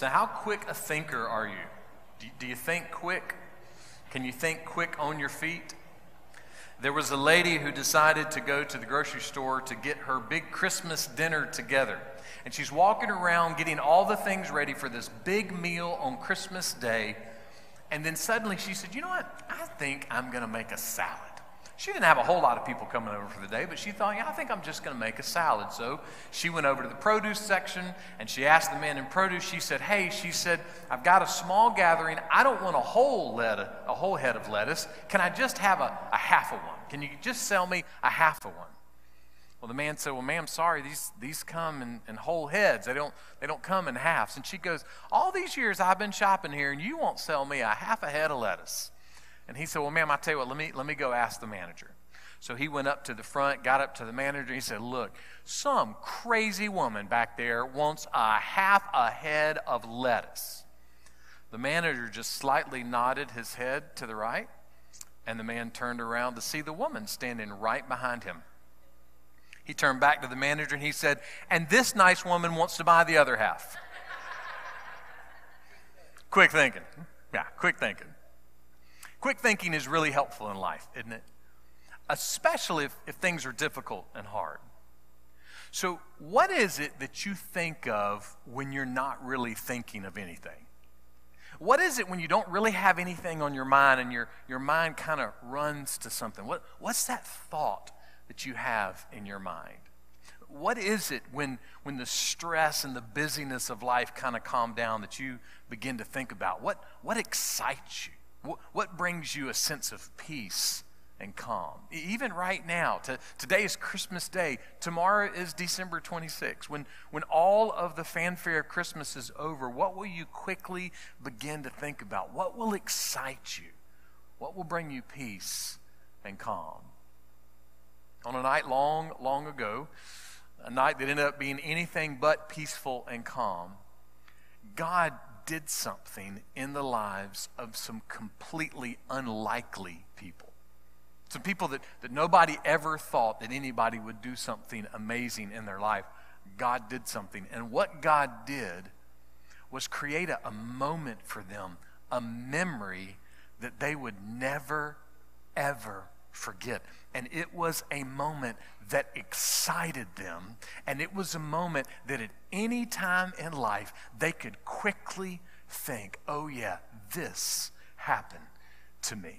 So, how quick a thinker are you? Do, do you think quick? Can you think quick on your feet? There was a lady who decided to go to the grocery store to get her big Christmas dinner together. And she's walking around getting all the things ready for this big meal on Christmas Day. And then suddenly she said, You know what? I think I'm going to make a salad. She didn't have a whole lot of people coming over for the day, but she thought, yeah, I think I'm just going to make a salad. So she went over to the produce section and she asked the man in produce, she said, hey, she said, I've got a small gathering. I don't want a whole, lettuce, a whole head of lettuce. Can I just have a, a half of one? Can you just sell me a half of one? Well, the man said, Well, ma'am, sorry, these, these come in, in whole heads. They don't, they don't come in halves. And she goes, All these years I've been shopping here, and you won't sell me a half a head of lettuce. And he said, Well, ma'am, I tell you what, let me, let me go ask the manager. So he went up to the front, got up to the manager, he said, Look, some crazy woman back there wants a half a head of lettuce. The manager just slightly nodded his head to the right, and the man turned around to see the woman standing right behind him. He turned back to the manager and he said, And this nice woman wants to buy the other half. quick thinking. Yeah, quick thinking. Quick thinking is really helpful in life, isn't it? Especially if, if things are difficult and hard. So, what is it that you think of when you're not really thinking of anything? What is it when you don't really have anything on your mind and your, your mind kind of runs to something? What, what's that thought that you have in your mind? What is it when, when the stress and the busyness of life kind of calm down that you begin to think about? What, what excites you? What brings you a sense of peace and calm? Even right now, to, today is Christmas Day. Tomorrow is December 26th. When, when all of the fanfare of Christmas is over, what will you quickly begin to think about? What will excite you? What will bring you peace and calm? On a night long, long ago, a night that ended up being anything but peaceful and calm, God did something in the lives of some completely unlikely people. Some people that, that nobody ever thought that anybody would do something amazing in their life. God did something. And what God did was create a, a moment for them, a memory that they would never, ever forget. And it was a moment that excited them. And it was a moment that at any time in life, they could quickly think, oh, yeah, this happened to me.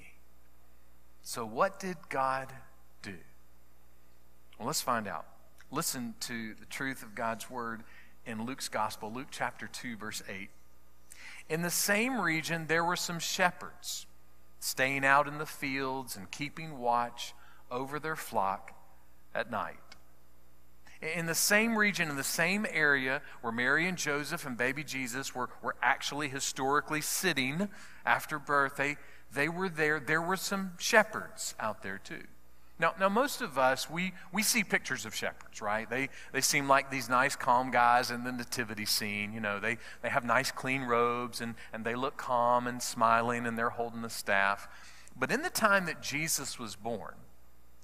So, what did God do? Well, let's find out. Listen to the truth of God's word in Luke's gospel, Luke chapter 2, verse 8. In the same region, there were some shepherds staying out in the fields and keeping watch over their flock at night. In the same region, in the same area where Mary and Joseph and baby Jesus were, were actually historically sitting after birth, they, they were there. There were some shepherds out there too. Now, now most of us, we, we see pictures of shepherds, right? They, they seem like these nice, calm guys in the nativity scene. You know, they, they have nice, clean robes and, and they look calm and smiling and they're holding the staff. But in the time that Jesus was born,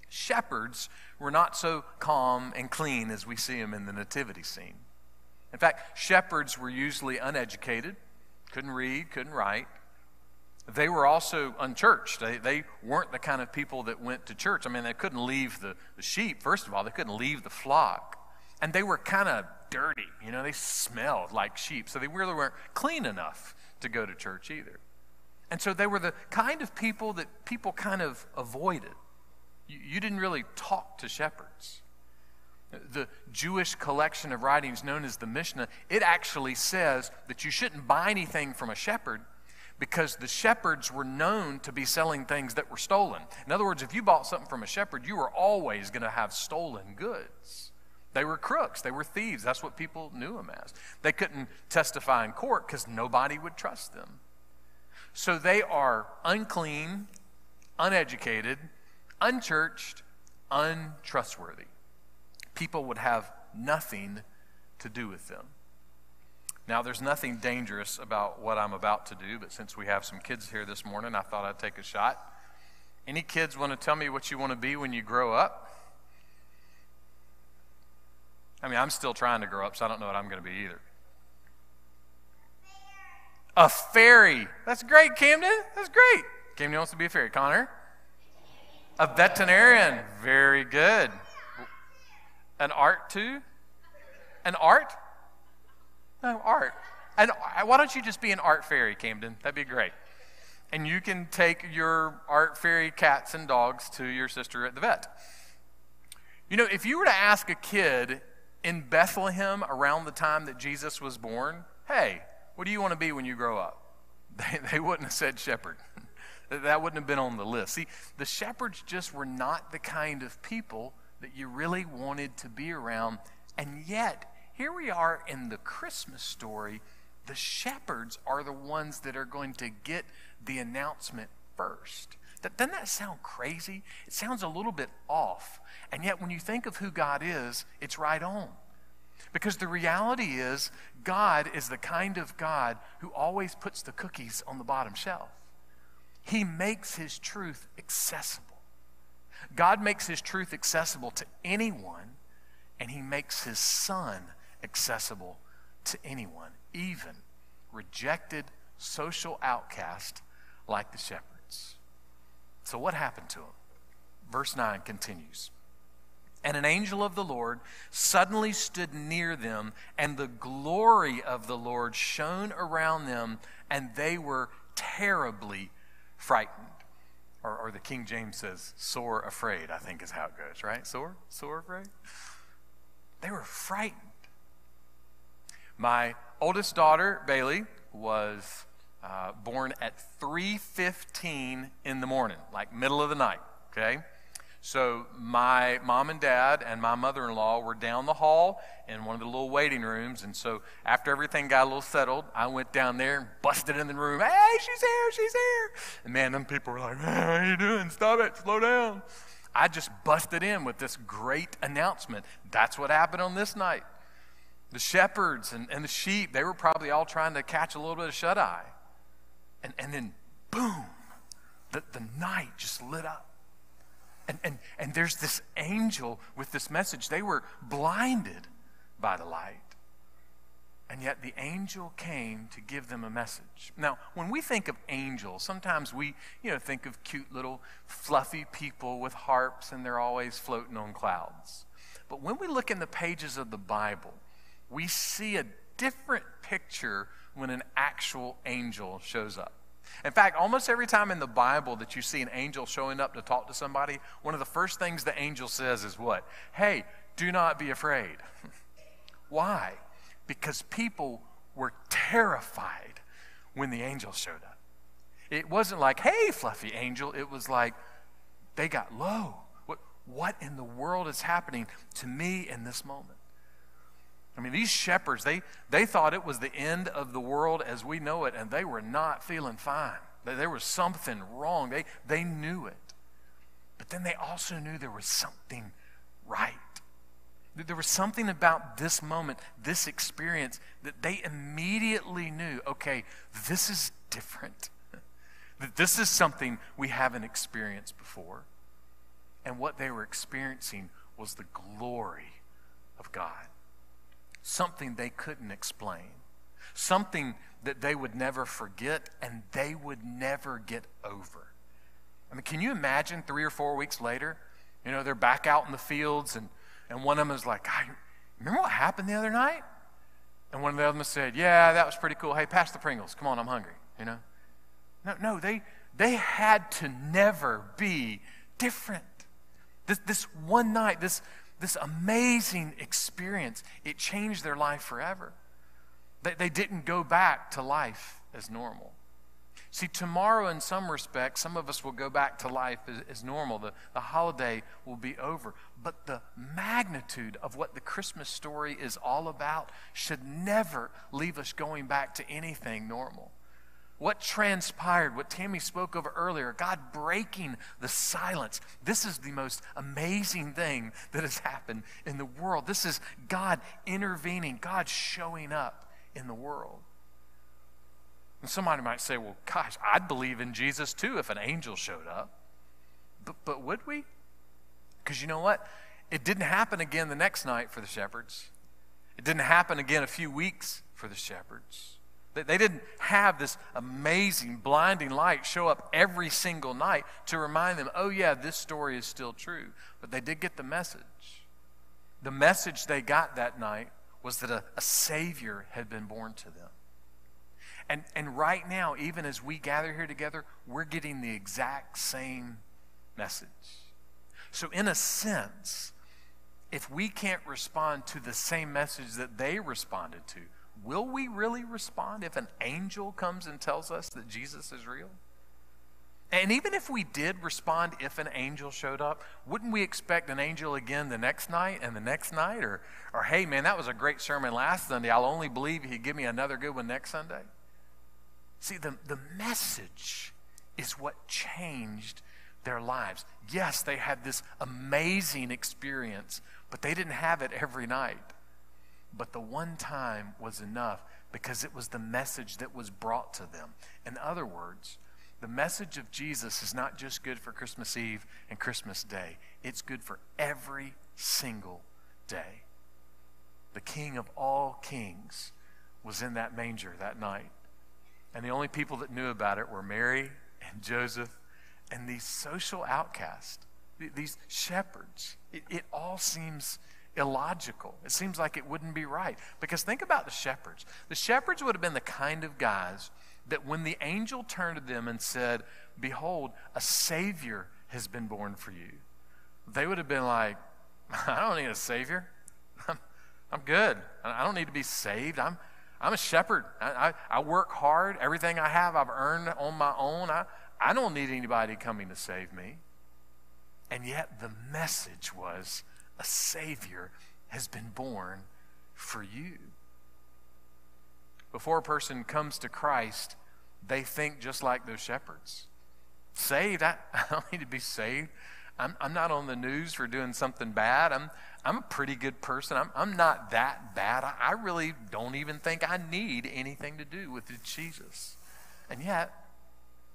shepherds were not so calm and clean as we see them in the nativity scene. In fact, shepherds were usually uneducated, couldn't read, couldn't write. They were also unchurched. They, they weren't the kind of people that went to church. I mean, they couldn't leave the, the sheep, first of all, they couldn't leave the flock. And they were kind of dirty. You know, they smelled like sheep. So they really weren't clean enough to go to church either. And so they were the kind of people that people kind of avoided. You, you didn't really talk to shepherds. The Jewish collection of writings known as the Mishnah, it actually says that you shouldn't buy anything from a shepherd because the shepherds were known to be selling things that were stolen. In other words, if you bought something from a shepherd, you were always going to have stolen goods. They were crooks, they were thieves. That's what people knew them as. They couldn't testify in court because nobody would trust them. So they are unclean, uneducated, unchurched, untrustworthy. People would have nothing to do with them. Now, there's nothing dangerous about what I'm about to do, but since we have some kids here this morning, I thought I'd take a shot. Any kids want to tell me what you want to be when you grow up? I mean, I'm still trying to grow up, so I don't know what I'm going to be either. A fairy. That's great, Camden. That's great. Camden wants to be a fairy. Connor? A veterinarian. Very good. An art too? An art? No, art. And why don't you just be an art fairy, Camden? That'd be great. And you can take your art fairy cats and dogs to your sister at the vet. You know, if you were to ask a kid in Bethlehem around the time that Jesus was born, hey, what do you want to be when you grow up? They, they wouldn't have said shepherd. that wouldn't have been on the list. See, the shepherds just were not the kind of people that you really wanted to be around. And yet, here we are in the Christmas story. The shepherds are the ones that are going to get the announcement first. Doesn't that sound crazy? It sounds a little bit off. And yet, when you think of who God is, it's right on. Because the reality is, God is the kind of God who always puts the cookies on the bottom shelf. He makes His truth accessible. God makes His truth accessible to anyone, and He makes His Son accessible to anyone, even rejected social outcast like the shepherds. So, what happened to him? Verse 9 continues. And an angel of the Lord suddenly stood near them, and the glory of the Lord shone around them, and they were terribly frightened. Or, or the King James says, sore afraid, I think is how it goes, right? Sore? Sore afraid? They were frightened. My oldest daughter, Bailey, was uh, born at 3.15 in the morning, like middle of the night, okay? So my mom and dad and my mother-in-law were down the hall in one of the little waiting rooms, and so after everything got a little settled, I went down there and busted in the room. Hey, she's here, she's here! And man, them people were like, "How are you doing? Stop it, slow down." I just busted in with this great announcement. That's what happened on this night. The shepherds and, and the sheep, they were probably all trying to catch a little bit of shut eye. And, and then, boom, the, the night just lit up. And, and, and there's this angel with this message. They were blinded by the light. And yet the angel came to give them a message. Now, when we think of angels, sometimes we, you know, think of cute little fluffy people with harps and they're always floating on clouds. But when we look in the pages of the Bible, we see a different picture when an actual angel shows up. In fact, almost every time in the Bible that you see an angel showing up to talk to somebody, one of the first things the angel says is what? Hey, do not be afraid. Why? Because people were terrified when the angel showed up. It wasn't like, hey, fluffy angel. It was like, they got low. What, what in the world is happening to me in this moment? I mean, these shepherds, they, they thought it was the end of the world as we know it, and they were not feeling fine. There was something wrong. They, they knew it. But then they also knew there was something right. There was something about this moment, this experience, that they immediately knew okay, this is different. That this is something we haven't experienced before. And what they were experiencing was the glory of God something they couldn't explain, something that they would never forget and they would never get over. I mean, can you imagine three or four weeks later? You know, they're back out in the fields, and, and one of them is like, I remember what happened the other night? And one of the other said, Yeah, that was pretty cool. Hey, pass the Pringles. Come on, I'm hungry. You know? No, no, they, they had to never be different. This, this one night, this, this amazing experience. It changed their life forever. They, they didn't go back to life as normal. See, tomorrow, in some respects, some of us will go back to life as, as, normal. The, the holiday will be over. But the magnitude of what the Christmas story is all about should never leave us going back to anything normal. What transpired, what Tammy spoke of earlier, God breaking the silence. This is the most amazing thing that has happened in the world. This is God intervening, God showing up in the world. And somebody might say, well, gosh, I'd believe in Jesus too if an angel showed up. But, but would we? Because you know what? It didn't happen again the next night for the shepherds, it didn't happen again a few weeks for the shepherds. They didn't have this amazing, blinding light show up every single night to remind them, oh, yeah, this story is still true. But they did get the message. The message they got that night was that a, a Savior had been born to them. And, and right now, even as we gather here together, we're getting the exact same message. So, in a sense, if we can't respond to the same message that they responded to, will we really respond if an angel comes and tells us that Jesus is real? And even if we did respond if an angel showed up, wouldn't we expect an angel again the next night and the next night? Or, or hey, man, that was a great sermon last Sunday. I'll only believe he'd give me another good one next Sunday. See, the, the message is what changed their lives. Yes, they had this amazing experience, but they didn't have it every night. But the one time was enough because it was the message that was brought to them. In other words, the message of Jesus is not just good for Christmas Eve and Christmas Day, it's good for every single day. The King of all kings was in that manger that night. And the only people that knew about it were Mary and Joseph and these social outcasts, these shepherds. It, it all seems illogical. It seems like it wouldn't be right. Because think about the shepherds. The shepherds would have been the kind of guys that when the angel turned to them and said, Behold, a Savior has been born for you, they would have been like, I don't need a Savior. I'm, good. I don't need to be saved. I'm, I'm a shepherd. I, I, I, work hard. Everything I have, I've earned on my own. I, I don't need anybody coming to save me. And yet, the message was a Savior has been born for you. Before a person comes to Christ, they think just like those shepherds. Saved, I, I don't need to be saved. I'm, I'm not on the news for doing something bad. I'm, I'm a pretty good person. I'm, I'm not that bad. I, I really don't even think I need anything to do with Jesus. And yet,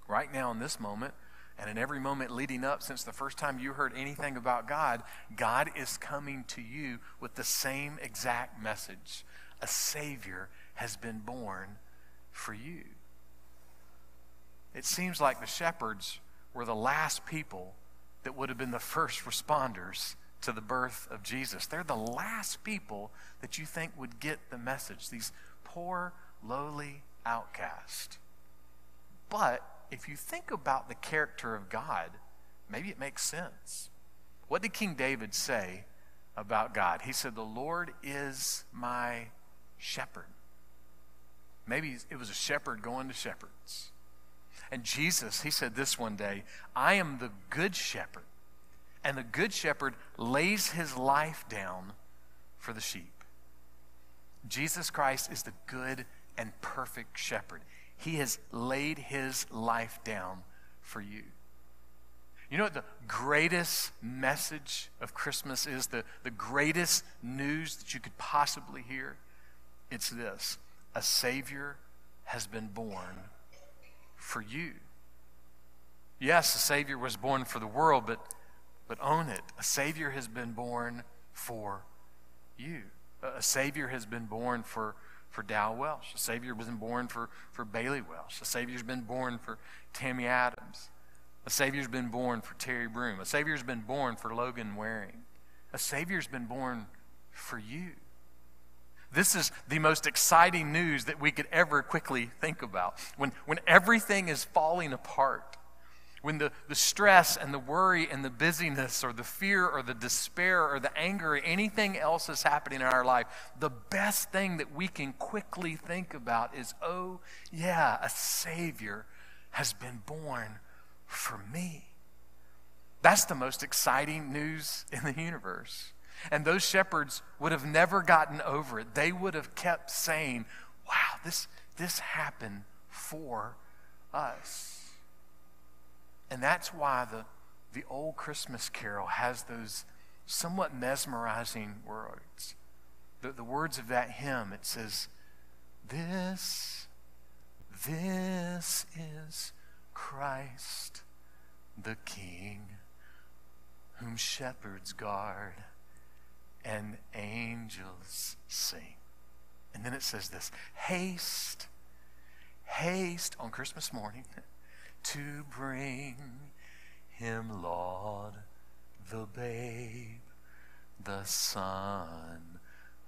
right now in this moment, and in every moment leading up since the first time you heard anything about God, God is coming to you with the same exact message. A Savior has been born for you. It seems like the shepherds were the last people that would have been the first responders to the birth of Jesus. They're the last people that you think would get the message, these poor, lowly outcasts. But if you think about the character of God, maybe it makes sense. What did King David say about God? He said, The Lord is my shepherd. Maybe it was a shepherd going to shepherds. And Jesus, he said this one day I am the good shepherd, and the good shepherd lays his life down for the sheep. Jesus Christ is the good and perfect shepherd. He has laid his life down for you. You know what the greatest message of Christmas is? The, the greatest news that you could possibly hear? It's this a Savior has been born for you. Yes, a Savior was born for the world, but, but own it. A Savior has been born for you. A Savior has been born for, for Dow Welsh. A Savior been born for, for Bailey Welsh. A Savior's been born for Tammy Adams. A Savior's been born for Terry Broom. A Savior's been born for Logan Waring. A Savior's been born for you. This is the most exciting news that we could ever quickly think about. When, when everything is falling apart, when the, the stress and the worry and the busyness or the fear or the despair or the anger or anything else is happening in our life, the best thing that we can quickly think about is, oh, yeah, a Savior has been born for me. That's the most exciting news in the universe. And those shepherds would have never gotten over it. They would have kept saying, wow, this, this happened for us. And that's why the, the old Christmas carol has those somewhat mesmerizing words. The, the words of that hymn, it says, This, this is Christ the King, whom shepherds guard and angels sing. And then it says this Haste, haste on Christmas morning to bring him, Lord, the babe, the Son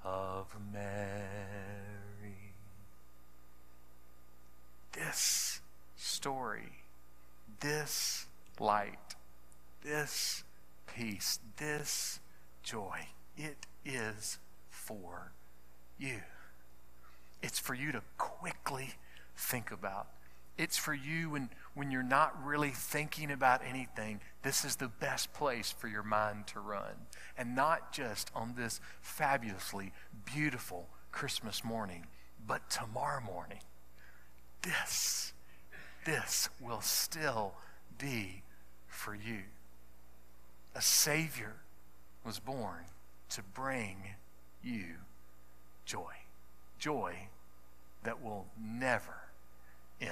of Mary. This story, this light, this peace, this joy, it is for you. It's for you to quickly think about. It's for you when, when you're not really thinking about anything. This is the best place for your mind to run. And not just on this fabulously beautiful Christmas morning, but tomorrow morning. This, this will still be for you. A Savior was born to bring you joy. Joy that will never end.